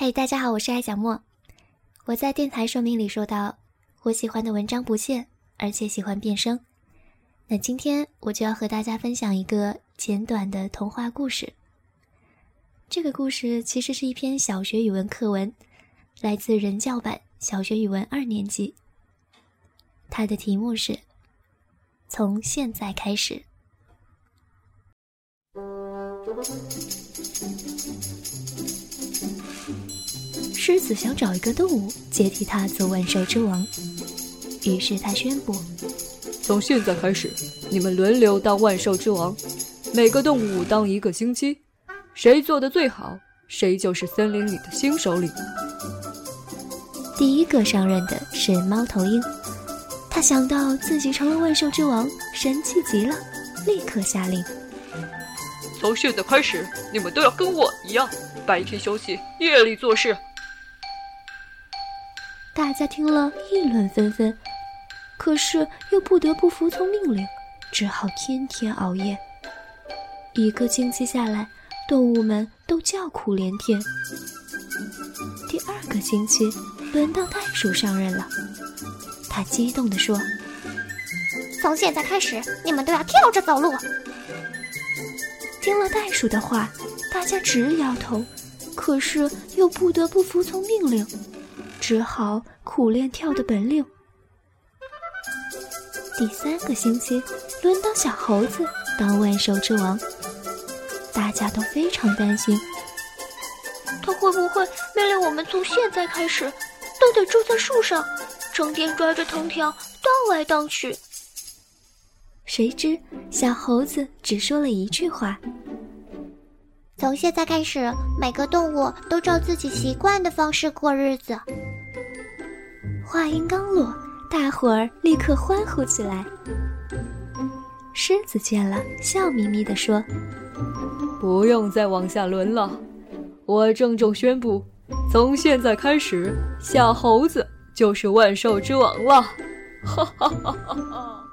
嘿，大家好，我是艾小莫。我在电台说明里说到，我喜欢的文章不限，而且喜欢变声。那今天我就要和大家分享一个简短的童话故事。这个故事其实是一篇小学语文课文，来自人教版小学语文二年级。它的题目是：从现在开始。狮子想找一个动物接替他做万兽之王，于是他宣布：从现在开始，你们轮流当万兽之王，每个动物当一个星期，谁做的最好，谁就是森林里的新首领。第一个上任的是猫头鹰，他想到自己成了万兽之王，神气极了，立刻下令：从现在开始，你们都要跟我一样，白天休息，夜里做事。大家听了议论纷纷，可是又不得不服从命令，只好天天熬夜。一个星期下来，动物们都叫苦连天。第二个星期，轮到袋鼠上任了，他激动地说：“从现在开始，你们都要跳着走路。”听了袋鼠的话，大家直摇头，可是又不得不服从命令。只好苦练跳的本领。第三个星期，轮到小猴子当万兽之王，大家都非常担心，他会不会命令我们从现在开始都得住在树上，整天拽着藤条荡来荡去？谁知小猴子只说了一句话：“从现在开始，每个动物都照自己习惯的方式过日子。”话音刚落，大伙儿立刻欢呼起来。狮子见了，笑眯眯地说：“不用再往下轮了，我郑重宣布，从现在开始，小猴子就是万兽之王了！”哈哈哈哈哈！